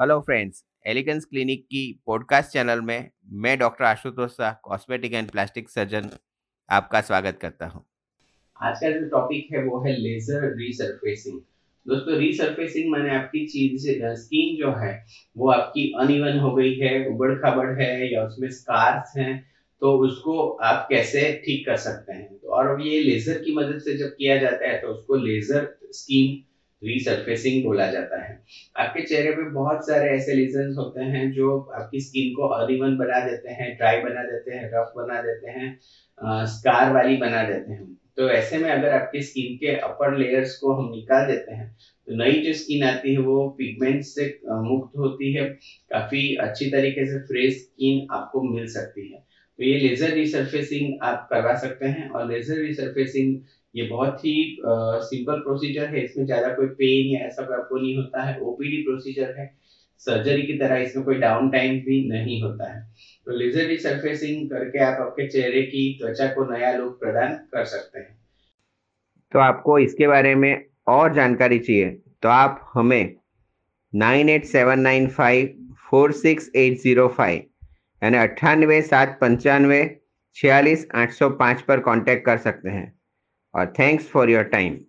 Hello friends, elegance clinic की podcast channel में मैं doctor Ashutosh Shah cosmetic and plastic surgeon, आपका स्वागत करता हूँ। आज का जो टॉपिक है वो है लेजर रीसरफेसिंग दोस्तों रीसरफेसिंग माने आपकी चीज़ स्किन जो है, वो आपकी अनइवन हो गई है, उबड़ खाबड़ है या उसमें स्कार्स हैं तो उसको आप कैसे ठीक कर सकते हैं तो और ये लेजर की मदद से जब किया जाता है तो उसको लेजर स्किन रीसरफेसिंग बोला जाता है। आपके चेहरे पे बहुत सारे ऐसे लीजन होते हैं जो आपकी स्किन को अनइवन बना देते हैं ड्राई बना देते हैं रफ बना देते हैं स्कार वाली बना देते हैं। तो ऐसे में अगर आपकी स्किन के अपर लेयर्स को हम निकाल देते हैं तो नई जो स्किन आती है वो पिगमेंट से मुक्त होती है। काफ़ी अच्छी तरीके से फ्रेश स्किन आपको मिल सकती है। तो ये लेजर रिसर्फेसिंग आप करवा सकते हैं और लेजर रिसर्फेसिंग ये बहुत ही सिंपल प्रोसीजर है। इसमें ज़्यादा कोई पेन या ऐसा कोई आपको नहीं होता है। ओपीडी प्रोसीजर है। सर्जरी की तरह इसमें कोई डाउन टाइम भी नहीं होता है। तो लेजर रिसर्फेसिंग करके आप आपके चेहरे की त्वचा को नया लुक प्रदान कर सकते हैं। तो आपको इसके बारे में और जानकारी चाहिए तो आप हमें nine eight seven nine five four six eight zero five यानी अट्ठानवे सात पंचानवे छियालीस आठ सौ पाँच पर कांटेक्ट कर सकते हैं। Or thanks for your time.